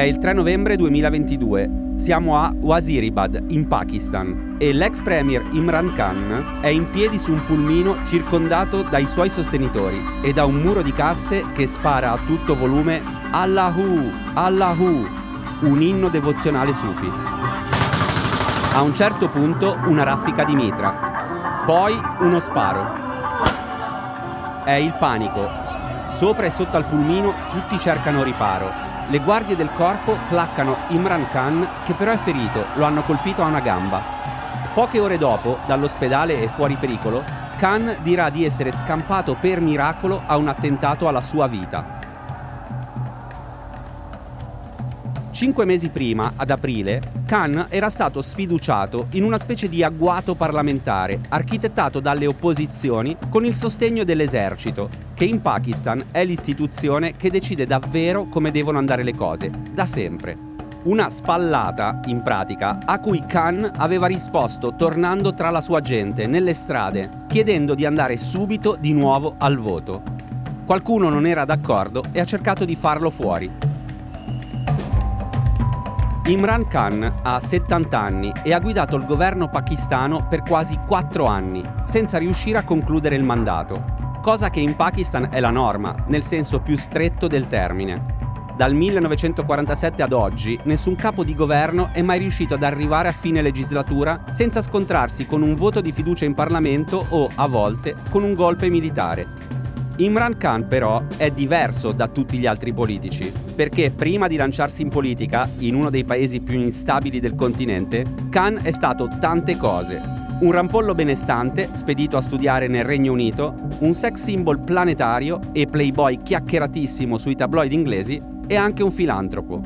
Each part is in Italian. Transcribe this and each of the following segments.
È il 3 novembre 2022. Siamo a Waziribad, in Pakistan, e l'ex premier Imran Khan è in piedi su un pulmino circondato dai suoi sostenitori e da un muro di casse che spara a tutto volume Allahu, Allahu, un inno devozionale sufi. A un certo punto una raffica di mitra, poi uno sparo. È il panico. Sopra e sotto al pulmino tutti cercano riparo le guardie del corpo placcano Imran Khan, che però è ferito, lo hanno colpito a una gamba. Poche ore dopo, dall'ospedale e fuori pericolo, Khan dirà di essere scampato per miracolo a un attentato alla sua vita. Cinque mesi prima, ad aprile, Khan era stato sfiduciato in una specie di agguato parlamentare, architettato dalle opposizioni con il sostegno dell'esercito, che in Pakistan è l'istituzione che decide davvero come devono andare le cose, da sempre. Una spallata, in pratica, a cui Khan aveva risposto tornando tra la sua gente, nelle strade, chiedendo di andare subito di nuovo al voto. Qualcuno non era d'accordo e ha cercato di farlo fuori, Imran Khan ha 70 anni e ha guidato il governo pakistano per quasi 4 anni, senza riuscire a concludere il mandato, cosa che in Pakistan è la norma, nel senso più stretto del termine. Dal 1947 ad oggi nessun capo di governo è mai riuscito ad arrivare a fine legislatura senza scontrarsi con un voto di fiducia in Parlamento o, a volte, con un golpe militare. Imran Khan però è diverso da tutti gli altri politici, perché prima di lanciarsi in politica, in uno dei paesi più instabili del continente, Khan è stato tante cose. Un rampollo benestante, spedito a studiare nel Regno Unito, un sex symbol planetario e playboy chiacchieratissimo sui tabloid inglesi e anche un filantropo.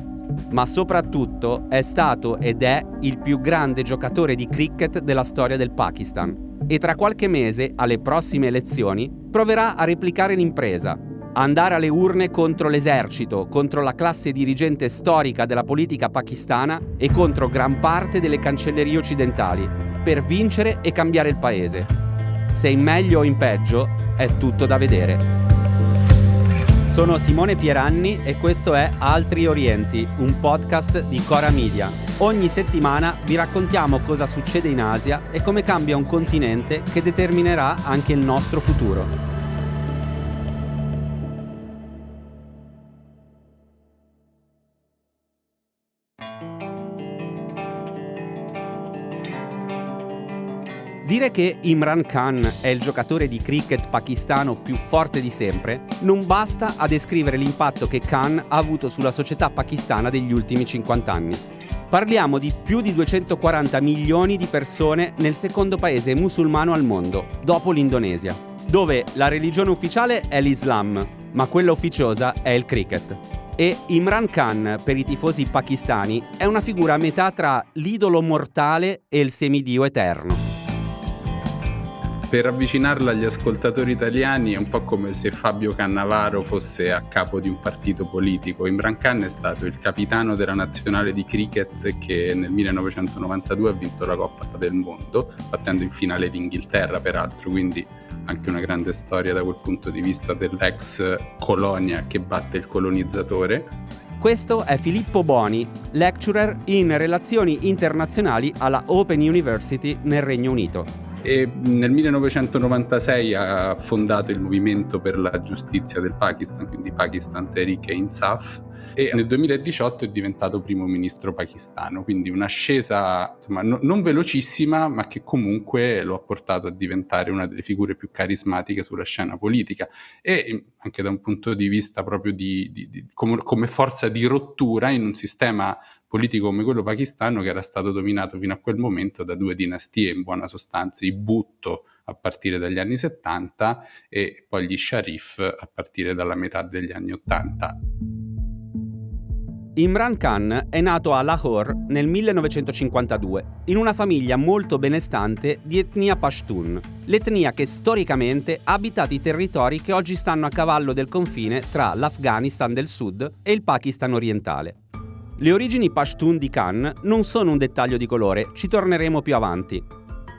Ma soprattutto è stato ed è il più grande giocatore di cricket della storia del Pakistan e tra qualche mese, alle prossime elezioni, proverà a replicare l'impresa, andare alle urne contro l'esercito, contro la classe dirigente storica della politica pakistana e contro gran parte delle cancellerie occidentali, per vincere e cambiare il paese. Se in meglio o in peggio, è tutto da vedere. Sono Simone Pieranni e questo è Altri Orienti, un podcast di Cora Media. Ogni settimana vi raccontiamo cosa succede in Asia e come cambia un continente che determinerà anche il nostro futuro. Dire che Imran Khan è il giocatore di cricket pakistano più forte di sempre non basta a descrivere l'impatto che Khan ha avuto sulla società pakistana degli ultimi 50 anni. Parliamo di più di 240 milioni di persone nel secondo paese musulmano al mondo, dopo l'Indonesia, dove la religione ufficiale è l'Islam, ma quella ufficiosa è il cricket. E Imran Khan, per i tifosi pakistani, è una figura a metà tra l'idolo mortale e il semidio eterno per avvicinarla agli ascoltatori italiani è un po' come se Fabio Cannavaro fosse a capo di un partito politico. Imran Khan è stato il capitano della nazionale di cricket che nel 1992 ha vinto la Coppa del Mondo, battendo in finale l'Inghilterra peraltro, quindi anche una grande storia da quel punto di vista dell'ex colonia che batte il colonizzatore. Questo è Filippo Boni, lecturer in relazioni internazionali alla Open University nel Regno Unito e nel 1996 ha fondato il movimento per la giustizia del Pakistan, quindi Pakistan Tehreek Insaf, e nel 2018 è diventato primo ministro pakistano, quindi un'ascesa insomma, no, non velocissima, ma che comunque lo ha portato a diventare una delle figure più carismatiche sulla scena politica. E anche da un punto di vista proprio di, di, di come, come forza di rottura in un sistema politico come quello pakistano che era stato dominato fino a quel momento da due dinastie in buona sostanza, i Bhutto a partire dagli anni 70 e poi gli Sharif a partire dalla metà degli anni 80. Imran Khan è nato a Lahore nel 1952 in una famiglia molto benestante di etnia Pashtun, l'etnia che storicamente ha abitato i territori che oggi stanno a cavallo del confine tra l'Afghanistan del sud e il Pakistan orientale. Le origini Pashtun di Khan non sono un dettaglio di colore, ci torneremo più avanti.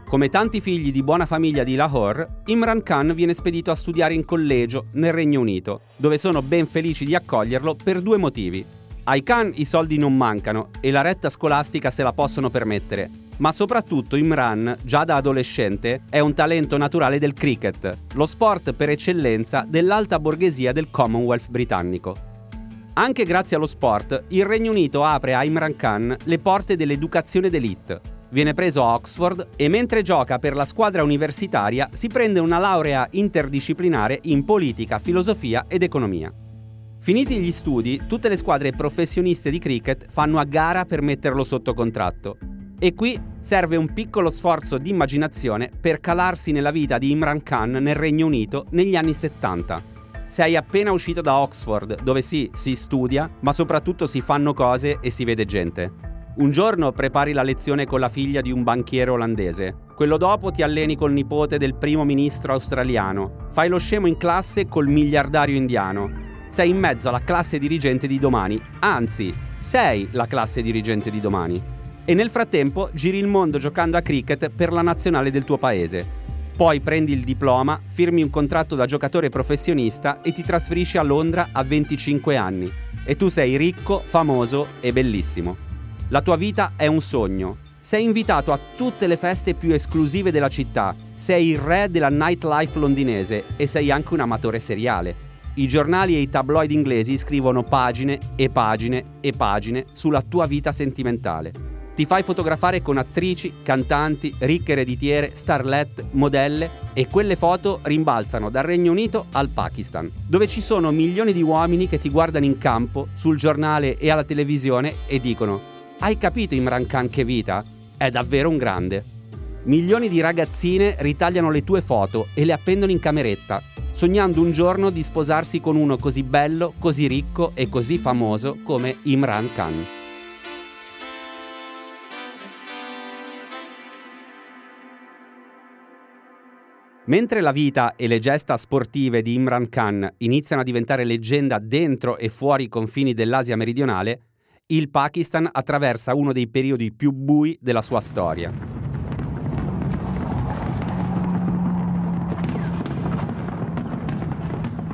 Come tanti figli di buona famiglia di Lahore, Imran Khan viene spedito a studiare in collegio nel Regno Unito, dove sono ben felici di accoglierlo per due motivi. Ai Khan i soldi non mancano e la retta scolastica se la possono permettere, ma soprattutto Imran, già da adolescente, è un talento naturale del cricket, lo sport per eccellenza dell'alta borghesia del Commonwealth britannico. Anche grazie allo sport, il Regno Unito apre a Imran Khan le porte dell'educazione d'elite. Viene preso a Oxford e mentre gioca per la squadra universitaria si prende una laurea interdisciplinare in politica, filosofia ed economia. Finiti gli studi, tutte le squadre professioniste di cricket fanno a gara per metterlo sotto contratto. E qui serve un piccolo sforzo di immaginazione per calarsi nella vita di Imran Khan nel Regno Unito negli anni 70. Sei appena uscito da Oxford, dove sì, si studia, ma soprattutto si fanno cose e si vede gente. Un giorno prepari la lezione con la figlia di un banchiere olandese. Quello dopo ti alleni col nipote del primo ministro australiano. Fai lo scemo in classe col miliardario indiano sei in mezzo alla classe dirigente di domani, anzi, sei la classe dirigente di domani. E nel frattempo giri il mondo giocando a cricket per la nazionale del tuo paese. Poi prendi il diploma, firmi un contratto da giocatore professionista e ti trasferisci a Londra a 25 anni. E tu sei ricco, famoso e bellissimo. La tua vita è un sogno. Sei invitato a tutte le feste più esclusive della città, sei il re della nightlife londinese e sei anche un amatore seriale. I giornali e i tabloid inglesi scrivono pagine e pagine e pagine sulla tua vita sentimentale. Ti fai fotografare con attrici, cantanti, ricche ereditiere, starlet, modelle e quelle foto rimbalzano dal Regno Unito al Pakistan, dove ci sono milioni di uomini che ti guardano in campo, sul giornale e alla televisione e dicono Hai capito Imran Khan che vita? È davvero un grande. Milioni di ragazzine ritagliano le tue foto e le appendono in cameretta sognando un giorno di sposarsi con uno così bello, così ricco e così famoso come Imran Khan. Mentre la vita e le gesta sportive di Imran Khan iniziano a diventare leggenda dentro e fuori i confini dell'Asia meridionale, il Pakistan attraversa uno dei periodi più bui della sua storia.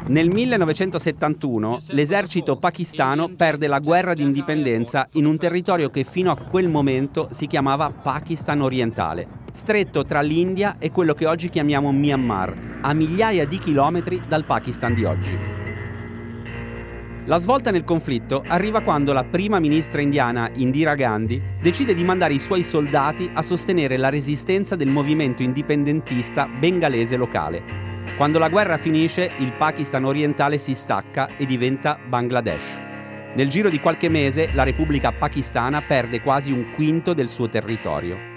Nel 1971 l'esercito pakistano perde la guerra di indipendenza in un territorio che fino a quel momento si chiamava Pakistan orientale, stretto tra l'India e quello che oggi chiamiamo Myanmar, a migliaia di chilometri dal Pakistan di oggi. La svolta nel conflitto arriva quando la prima ministra indiana Indira Gandhi decide di mandare i suoi soldati a sostenere la resistenza del movimento indipendentista bengalese locale. Quando la guerra finisce, il Pakistan orientale si stacca e diventa Bangladesh. Nel giro di qualche mese la Repubblica Pakistana perde quasi un quinto del suo territorio.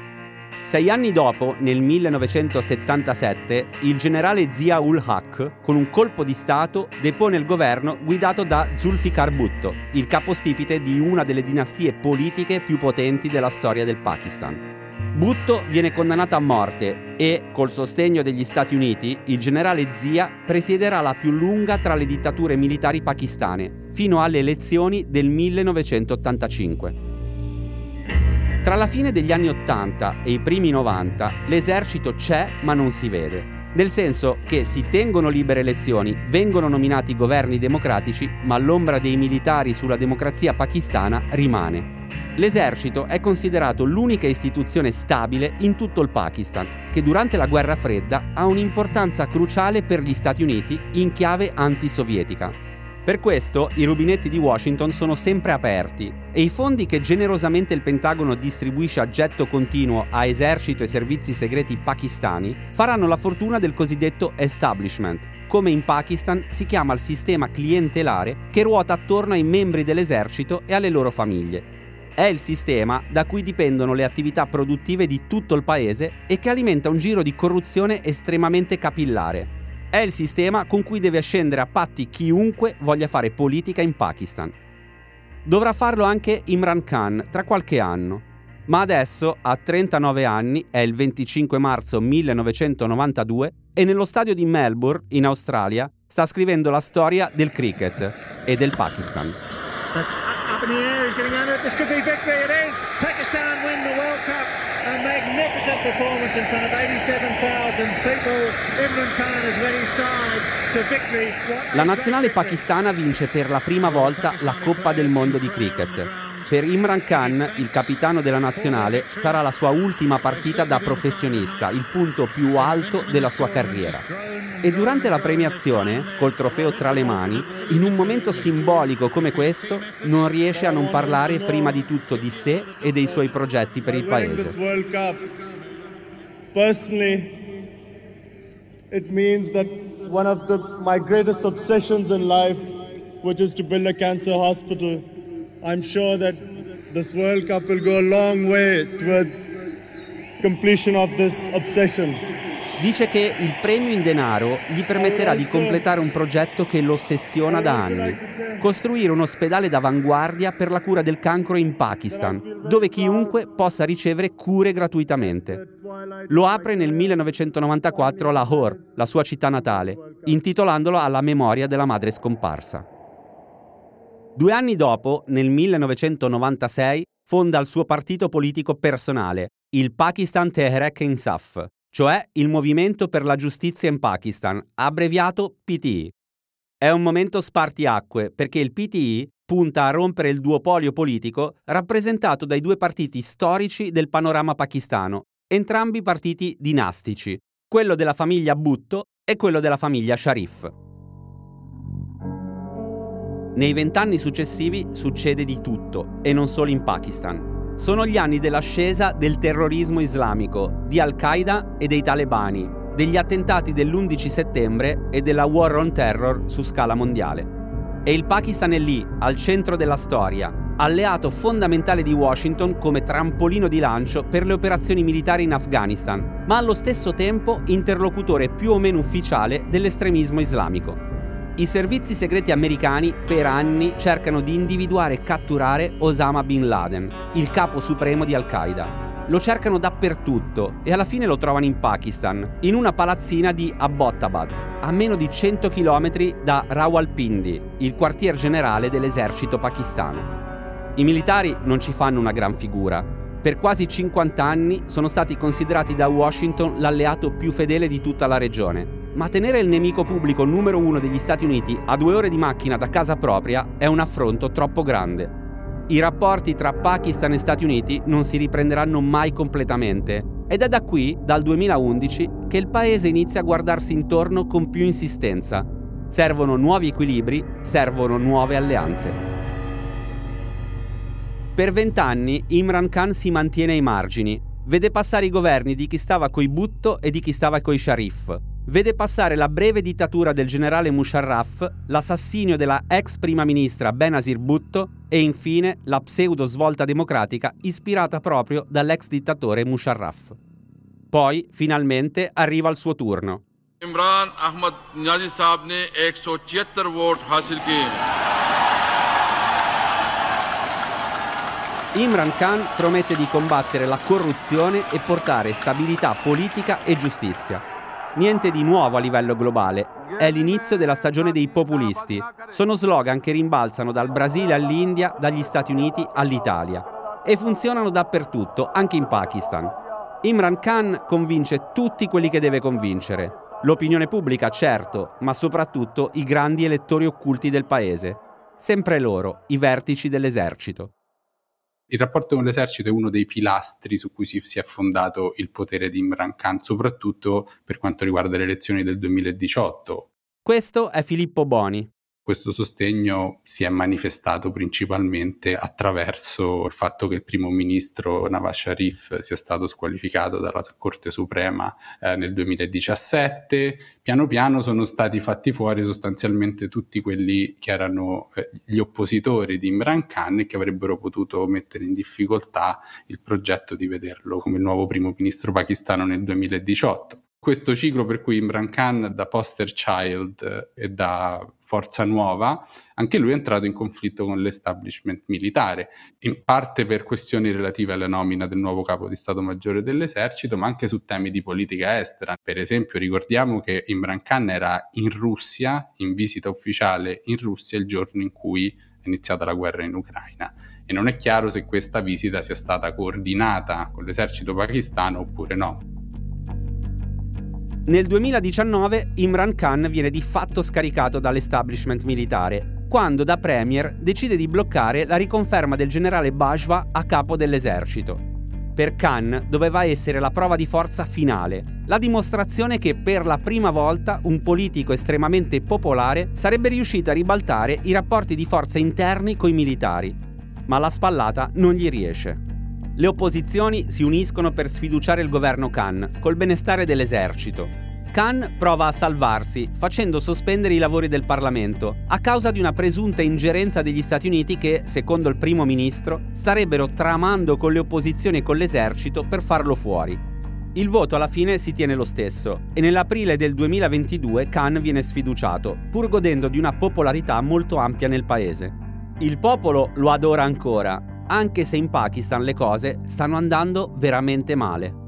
Sei anni dopo, nel 1977, il generale Zia-ul Haq, con un colpo di Stato, depone il governo guidato da Zulfikar Bhutto, il capostipite di una delle dinastie politiche più potenti della storia del Pakistan. Butto viene condannato a morte e, col sostegno degli Stati Uniti, il generale Zia presiederà la più lunga tra le dittature militari pakistane, fino alle elezioni del 1985. Tra la fine degli anni 80 e i primi 90 l'esercito c'è ma non si vede. Nel senso che si tengono libere elezioni, vengono nominati governi democratici, ma l'ombra dei militari sulla democrazia pakistana rimane. L'esercito è considerato l'unica istituzione stabile in tutto il Pakistan, che durante la guerra fredda ha un'importanza cruciale per gli Stati Uniti in chiave antisovietica. Per questo i rubinetti di Washington sono sempre aperti e i fondi che generosamente il Pentagono distribuisce a getto continuo a esercito e servizi segreti pakistani faranno la fortuna del cosiddetto establishment, come in Pakistan si chiama il sistema clientelare che ruota attorno ai membri dell'esercito e alle loro famiglie. È il sistema da cui dipendono le attività produttive di tutto il paese e che alimenta un giro di corruzione estremamente capillare, è il sistema con cui deve scendere a patti chiunque voglia fare politica in Pakistan. Dovrà farlo anche Imran Khan tra qualche anno, ma adesso, a 39 anni, è il 25 marzo 1992 e nello stadio di Melbourne, in Australia, sta scrivendo la storia del cricket e del Pakistan. That's in the air, he's getting under it. This could be victory. It is. Pakistan win the World Cup. A magnificent performance in front of 87,000 people. Imran Khan has led his side to victory. La nazionale pakistana vince per la prima volta la Coppa del Mondo di cricket. Per Imran Khan, il capitano della nazionale, sarà la sua ultima partita da professionista, il punto più alto della sua carriera. E durante la premiazione, col trofeo tra le mani, in un momento simbolico come questo, non riesce a non parlare prima di tutto di sé e dei suoi progetti per il paese. Personally, it means that one of the, my greatest obsessions in life, which is to build a cancer hospital, I'm sure that this World Cup will go a long way towards completion of this obsession. Dice che il premio in denaro gli permetterà di completare un progetto che lo ossessiona da anni. Costruire un ospedale d'avanguardia per la cura del cancro in Pakistan, dove chiunque possa ricevere cure gratuitamente. Lo apre nel 1994 a Lahore, la sua città natale, intitolandolo alla memoria della madre scomparsa. Due anni dopo, nel 1996, fonda il suo partito politico personale, il Pakistan Tehreek Insaf, cioè il Movimento per la Giustizia in Pakistan, abbreviato PTI. È un momento spartiacque perché il PTI punta a rompere il duopolio politico rappresentato dai due partiti storici del panorama pakistano, entrambi partiti dinastici, quello della famiglia Bhutto e quello della famiglia Sharif. Nei vent'anni successivi succede di tutto, e non solo in Pakistan. Sono gli anni dell'ascesa del terrorismo islamico, di Al-Qaeda e dei talebani, degli attentati dell'11 settembre e della War on Terror su scala mondiale. E il Pakistan è lì, al centro della storia, alleato fondamentale di Washington come trampolino di lancio per le operazioni militari in Afghanistan, ma allo stesso tempo interlocutore più o meno ufficiale dell'estremismo islamico. I servizi segreti americani per anni cercano di individuare e catturare Osama Bin Laden, il capo supremo di Al-Qaeda. Lo cercano dappertutto e alla fine lo trovano in Pakistan, in una palazzina di Abbottabad, a meno di 100 km da Rawalpindi, il quartier generale dell'esercito pakistano. I militari non ci fanno una gran figura. Per quasi 50 anni sono stati considerati da Washington l'alleato più fedele di tutta la regione ma tenere il nemico pubblico numero uno degli Stati Uniti a due ore di macchina da casa propria è un affronto troppo grande. I rapporti tra Pakistan e Stati Uniti non si riprenderanno mai completamente ed è da qui, dal 2011, che il paese inizia a guardarsi intorno con più insistenza. Servono nuovi equilibri, servono nuove alleanze. Per vent'anni Imran Khan si mantiene ai margini, vede passare i governi di chi stava coi Bhutto e di chi stava coi Sharif, vede passare la breve dittatura del generale Musharraf, l'assassinio della ex prima ministra Benazir Bhutto e infine la pseudo svolta democratica ispirata proprio dall'ex dittatore Musharraf. Poi, finalmente, arriva il suo turno. Imran Ahmad Niazi Saab ne 176 vot hasil kiye. Imran Khan promette di combattere la corruzione e portare stabilità politica e giustizia. Niente di nuovo a livello globale, è l'inizio della stagione dei populisti. Sono slogan che rimbalzano dal Brasile all'India, dagli Stati Uniti all'Italia. E funzionano dappertutto, anche in Pakistan. Imran Khan convince tutti quelli che deve convincere. L'opinione pubblica, certo, ma soprattutto i grandi elettori occulti del paese. Sempre loro, i vertici dell'esercito. Il rapporto con l'esercito è uno dei pilastri su cui si, si, è fondato il potere di Imran Khan, soprattutto per quanto riguarda le elezioni del 2018. Questo è Filippo Boni, questo sostegno si è manifestato principalmente attraverso il fatto che il primo ministro Nawaz Sharif sia stato squalificato dalla Corte Suprema eh, nel 2017. Piano piano sono stati fatti fuori sostanzialmente tutti quelli che erano eh, gli oppositori di Imran Khan e che avrebbero potuto mettere in difficoltà il progetto di vederlo come nuovo primo ministro pakistano nel 2018 questo ciclo per cui Imran Khan da poster child e da forza nuova, anche lui è entrato in conflitto con l'establishment militare, in parte per questioni relative alla nomina del nuovo capo di Stato Maggiore dell'esercito, ma anche su temi di politica estera. Per esempio ricordiamo che Imran Khan era in Russia, in visita ufficiale in Russia il giorno in cui è iniziata la guerra in Ucraina e non è chiaro se questa visita sia stata coordinata con l'esercito pakistano oppure no. Nel 2019 Imran Khan viene di fatto scaricato dall'establishment militare, quando da premier decide di bloccare la riconferma del generale Bajwa a capo dell'esercito. Per Khan doveva essere la prova di forza finale, la dimostrazione che per la prima volta un politico estremamente popolare sarebbe riuscito a ribaltare i rapporti di forza interni coi militari. Ma la spallata non gli riesce. Le opposizioni si uniscono per sfiduciare il governo Khan, col benestare dell'esercito. Khan prova a salvarsi, facendo sospendere i lavori del Parlamento, a causa di una presunta ingerenza degli Stati Uniti che, secondo il primo ministro, starebbero tramando con le opposizioni e con l'esercito per farlo fuori. Il voto alla fine si tiene lo stesso e nell'aprile del 2022 Khan viene sfiduciato, pur godendo di una popolarità molto ampia nel paese. Il popolo lo adora ancora anche se in Pakistan le cose stanno andando veramente male.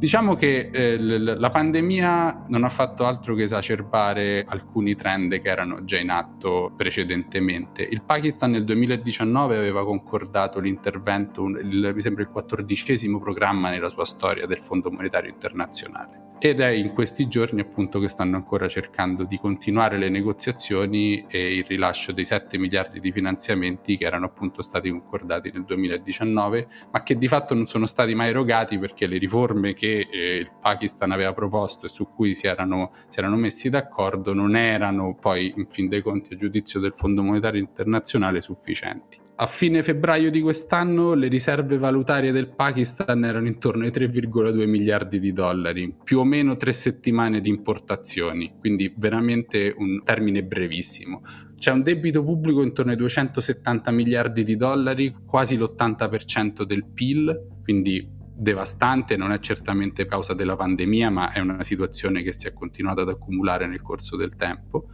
Diciamo che eh, la pandemia non ha fatto altro che esacerbare alcuni trend che erano già in atto precedentemente. Il Pakistan nel 2019 aveva concordato l'intervento, il, mi sembra il quattordicesimo programma nella sua storia del Fondo Monetario Internazionale ed è in questi giorni appunto che stanno ancora cercando di continuare le negoziazioni e il rilascio dei 7 miliardi di finanziamenti che erano appunto stati concordati nel 2019 ma che di fatto non sono stati mai erogati perché le riforme che eh, il Pakistan aveva proposto e su cui si erano, si erano messi d'accordo non erano poi in fin dei conti a giudizio del Fondo Monetario Internazionale sufficienti. A fine febbraio di quest'anno le riserve valutarie del Pakistan erano intorno ai 3,2 miliardi di dollari, più o meno tre settimane di importazioni, quindi veramente un termine brevissimo. C'è un debito pubblico intorno ai 270 miliardi di dollari, quasi l'80% del PIL, quindi devastante, non è certamente causa della pandemia, ma è una situazione che si è continuata ad accumulare nel corso del tempo.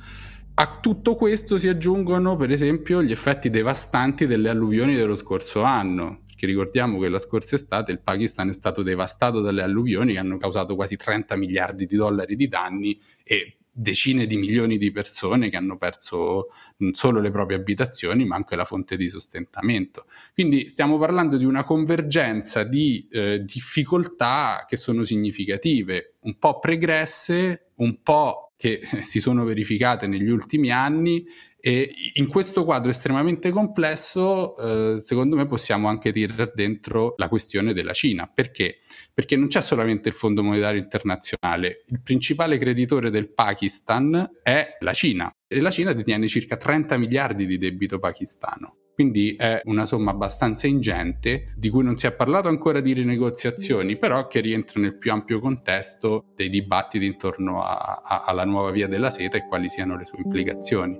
A tutto questo si aggiungono, per esempio, gli effetti devastanti delle alluvioni dello scorso anno. Perché ricordiamo che la scorsa estate il Pakistan è stato devastato dalle alluvioni che hanno causato quasi 30 miliardi di dollari di danni e decine di milioni di persone che hanno perso non solo le proprie abitazioni, ma anche la fonte di sostentamento. Quindi stiamo parlando di una convergenza di eh, difficoltà che sono significative, un po' pregresse, un po' che si sono verificate negli ultimi anni e in questo quadro estremamente complesso, eh, secondo me, possiamo anche tirare dentro la questione della Cina. Perché? Perché non c'è solamente il Fondo Monetario Internazionale. Il principale creditore del Pakistan è la Cina e la Cina detiene circa 30 miliardi di debito pakistano. Quindi è una somma abbastanza ingente di cui non si è parlato ancora di rinegoziazioni, però che rientra nel più ampio contesto dei dibattiti intorno a, a, alla nuova via della seta e quali siano le sue implicazioni.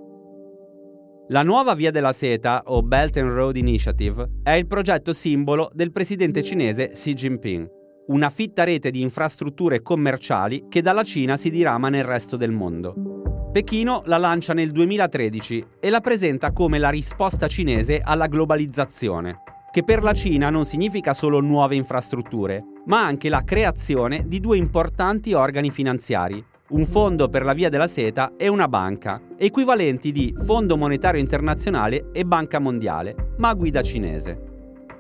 La nuova via della seta, o Belt and Road Initiative, è il progetto simbolo del presidente cinese Xi Jinping, una fitta rete di infrastrutture commerciali che dalla Cina si dirama nel resto del mondo. Pechino la lancia nel 2013 e la presenta come la risposta cinese alla globalizzazione, che per la Cina non significa solo nuove infrastrutture, ma anche la creazione di due importanti organi finanziari, un fondo per la via della seta e una banca, equivalenti di Fondo Monetario Internazionale e Banca Mondiale, ma a guida cinese.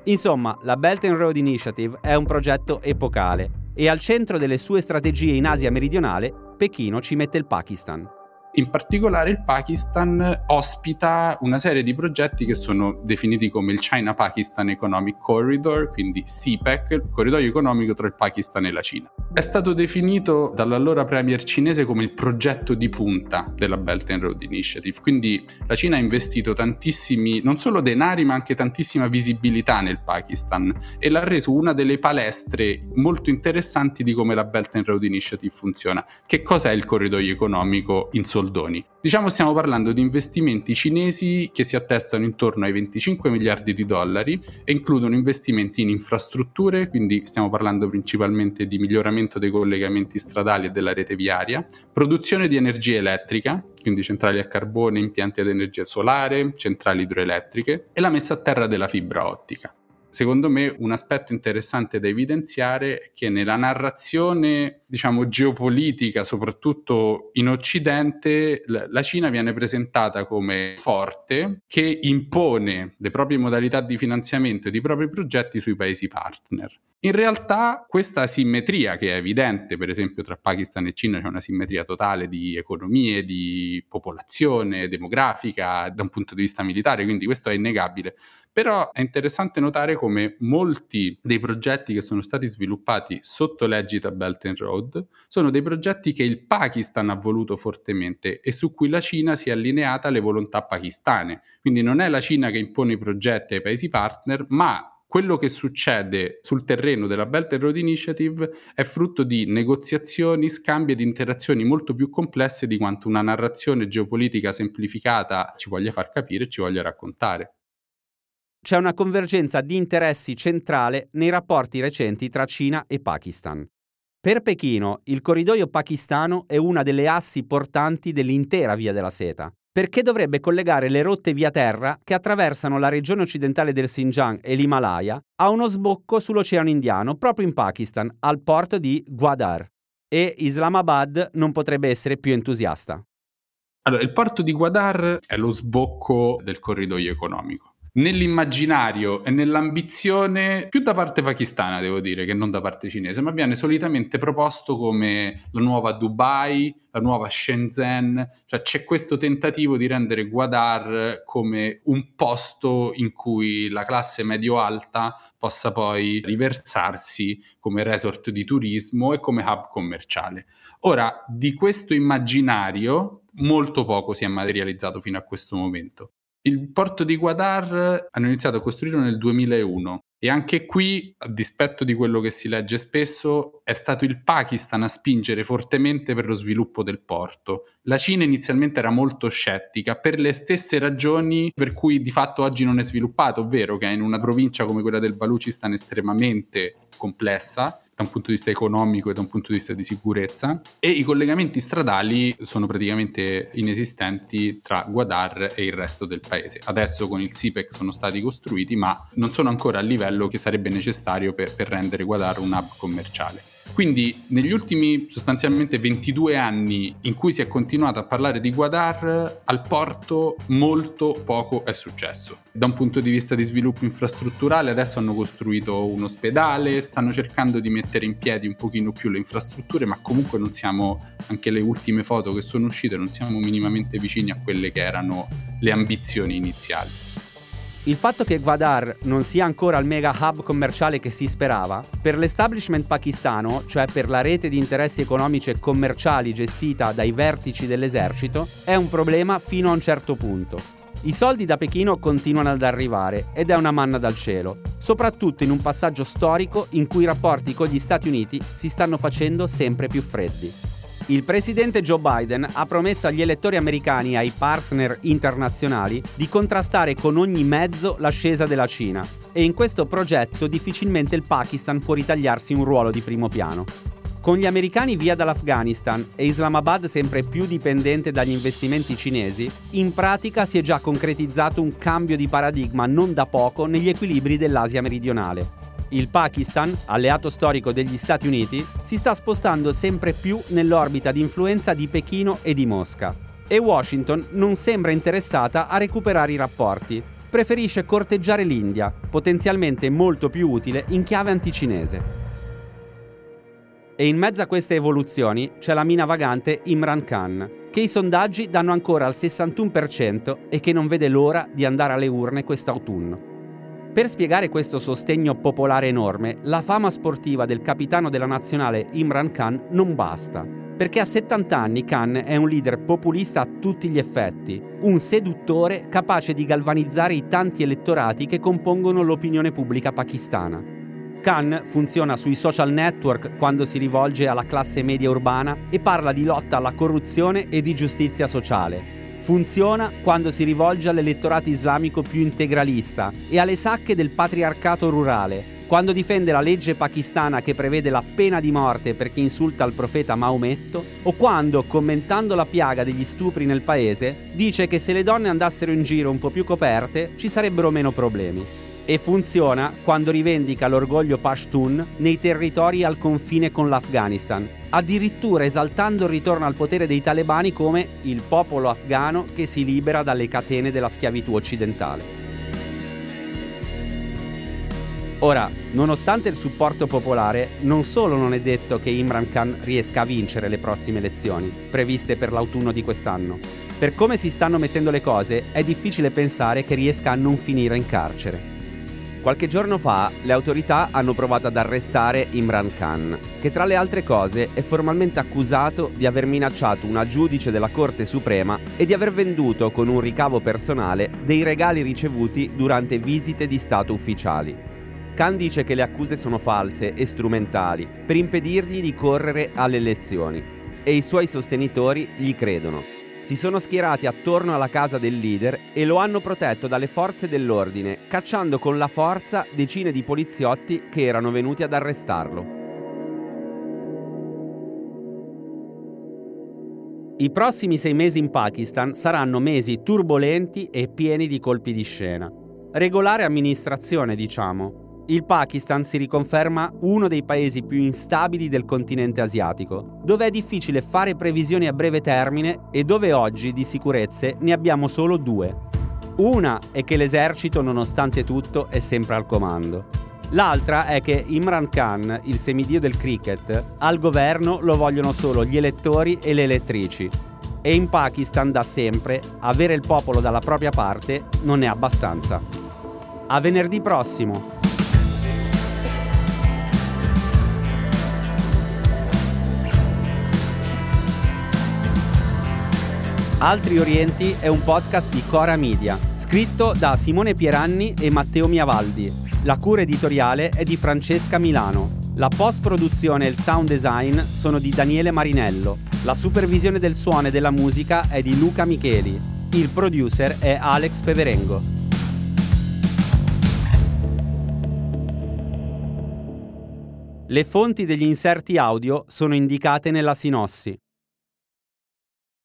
Insomma, la Belt and Road Initiative è un progetto epocale e al centro delle sue strategie in Asia meridionale, Pechino ci mette il Pakistan. In particolare il Pakistan ospita una serie di progetti che sono definiti come il China-Pakistan Economic Corridor, quindi CPEC, il corridoio economico tra il Pakistan e la Cina. È stato definito dall'allora premier cinese come il progetto di punta della Belt and Road Initiative, quindi la Cina ha investito tantissimi, non solo denari, ma anche tantissima visibilità nel Pakistan e l'ha reso una delle palestre molto interessanti di come la Belt and Road Initiative funziona. Che cos'è il corridoio economico in soldoni? Diciamo stiamo parlando di investimenti cinesi che si attestano intorno ai 25 miliardi di dollari e includono investimenti in infrastrutture, quindi stiamo parlando principalmente di miglioramento dei collegamenti stradali e della rete viaria, produzione di energia elettrica, quindi centrali a carbone, impianti ad energia solare, centrali idroelettriche e la messa a terra della fibra ottica. Secondo me un aspetto interessante da evidenziare è che nella narrazione, diciamo, geopolitica, soprattutto in Occidente, la Cina viene presentata come forte che impone le proprie modalità di finanziamento e i propri progetti sui paesi partner. In realtà questa asimmetria che è evidente, per esempio tra Pakistan e Cina c'è una simmetria totale di economie, di popolazione, demografica, da un punto di vista militare, quindi questo è innegabile. Però è interessante notare come molti dei progetti che sono stati sviluppati sotto l'egida Belt and Road sono dei progetti che il Pakistan ha voluto fortemente e su cui la Cina si è allineata alle volontà pakistane. Quindi non è la Cina che impone i progetti ai paesi partner, ma quello che succede sul terreno della Belt and Road Initiative è frutto di negoziazioni, scambi ed interazioni molto più complesse di quanto una narrazione geopolitica semplificata ci voglia far capire e ci voglia raccontare c'è una convergenza di interessi centrale nei rapporti recenti tra Cina e Pakistan. Per Pechino, il corridoio pakistano è una delle assi portanti dell'intera Via della Seta, perché dovrebbe collegare le rotte via terra che attraversano la regione occidentale del Xinjiang e l'Himalaya a uno sbocco sull'Oceano Indiano, proprio in Pakistan, al porto di Gwadar. E Islamabad non potrebbe essere più entusiasta. Allora, il porto di Gwadar è lo sbocco del corridoio economico nell'immaginario e nell'ambizione più da parte pakistana, devo dire, che non da parte cinese, ma viene solitamente proposto come la nuova Dubai, la nuova Shenzhen, cioè c'è questo tentativo di rendere Guadar come un posto in cui la classe medio-alta possa poi riversarsi come resort di turismo e come hub commerciale. Ora, di questo immaginario molto poco si è materializzato fino a questo momento. Il porto di Guadar hanno iniziato a costruirlo nel 2001 e anche qui, a dispetto di quello che si legge spesso, è stato il Pakistan a spingere fortemente per lo sviluppo del porto. La Cina inizialmente era molto scettica per le stesse ragioni per cui di fatto oggi non è sviluppato, ovvero che in una provincia come quella del Baluchistan estremamente complessa da un punto di vista economico e da un punto di vista di sicurezza e i collegamenti stradali sono praticamente inesistenti tra Guadar e il resto del paese. Adesso con il SIPEC sono stati costruiti ma non sono ancora a livello che sarebbe necessario per, per rendere Guadar un hub commerciale. Quindi negli ultimi sostanzialmente 22 anni in cui si è continuato a parlare di Guadar, al porto molto poco è successo. Da un punto di vista di sviluppo infrastrutturale adesso hanno costruito un ospedale, stanno cercando di mettere in piedi un pochino più le infrastrutture, ma comunque non siamo, anche le ultime foto che sono uscite, non siamo minimamente vicini a quelle che erano le ambizioni iniziali. Il fatto che Gwadar non sia ancora il mega hub commerciale che si sperava, per l'establishment pakistano, cioè per la rete di interessi economici e commerciali gestita dai vertici dell'esercito, è un problema fino a un certo punto. I soldi da Pechino continuano ad arrivare ed è una manna dal cielo, soprattutto in un passaggio storico in cui i rapporti con gli Stati Uniti si stanno facendo sempre più freddi. Il presidente Joe Biden ha promesso agli elettori americani e ai partner internazionali di contrastare con ogni mezzo l'ascesa della Cina e in questo progetto difficilmente il Pakistan può ritagliarsi un ruolo di primo piano. Con gli americani via dall'Afghanistan e Islamabad sempre più dipendente dagli investimenti cinesi, in pratica si è già concretizzato un cambio di paradigma non da poco negli equilibri dell'Asia meridionale. Il Pakistan, alleato storico degli Stati Uniti, si sta spostando sempre più nell'orbita di influenza di Pechino e di Mosca. E Washington non sembra interessata a recuperare i rapporti. Preferisce corteggiare l'India, potenzialmente molto più utile in chiave anticinese. E in mezzo a queste evoluzioni c'è la mina vagante Imran Khan, che i sondaggi danno ancora al 61% e che non vede l'ora di andare alle urne quest'autunno. Per spiegare questo sostegno popolare enorme, la fama sportiva del capitano della nazionale Imran Khan non basta. Perché a 70 anni Khan è un leader populista a tutti gli effetti, un seduttore capace di galvanizzare i tanti elettorati che compongono l'opinione pubblica pakistana. Khan funziona sui social network quando si rivolge alla classe media urbana e parla di lotta alla corruzione e di giustizia sociale, Funziona quando si rivolge all'elettorato islamico più integralista e alle sacche del patriarcato rurale, quando difende la legge pakistana che prevede la pena di morte per chi insulta il profeta Maometto, o quando, commentando la piaga degli stupri nel paese, dice che se le donne andassero in giro un po' più coperte ci sarebbero meno problemi. E funziona quando rivendica l'orgoglio Pashtun nei territori al confine con l'Afghanistan, addirittura esaltando il ritorno al potere dei talebani come il popolo afghano che si libera dalle catene della schiavitù occidentale. Ora, nonostante il supporto popolare, non solo non è detto che Imran Khan riesca a vincere le prossime elezioni, previste per l'autunno di quest'anno. Per come si stanno mettendo le cose, è difficile pensare che riesca a non finire in carcere. Qualche giorno fa le autorità hanno provato ad arrestare Imran Khan, che tra le altre cose è formalmente accusato di aver minacciato una giudice della Corte Suprema e di aver venduto con un ricavo personale dei regali ricevuti durante visite di Stato ufficiali. Khan dice che le accuse sono false e strumentali per impedirgli di correre alle elezioni e i suoi sostenitori gli credono si sono schierati attorno alla casa del leader e lo hanno protetto dalle forze dell'ordine, cacciando con la forza decine di poliziotti che erano venuti ad arrestarlo. I prossimi sei mesi in Pakistan saranno mesi turbolenti e pieni di colpi di scena. Regolare amministrazione, diciamo, il Pakistan si riconferma uno dei paesi più instabili del continente asiatico, dove è difficile fare previsioni a breve termine e dove oggi di sicurezze ne abbiamo solo due. Una è che l'esercito, nonostante tutto, è sempre al comando. L'altra è che Imran Khan, il semidio del cricket, al governo lo vogliono solo gli elettori e le elettrici. E in Pakistan da sempre avere il popolo dalla propria parte non è abbastanza. A venerdì prossimo! Altri Orienti è un podcast di Cora Media, scritto da Simone Pieranni e Matteo Miavaldi. La cura editoriale è di Francesca Milano. La post-produzione e il sound design sono di Daniele Marinello. La supervisione del suono e della musica è di Luca Micheli. Il producer è Alex Peverengo. Le fonti degli inserti audio sono indicate nella sinossi.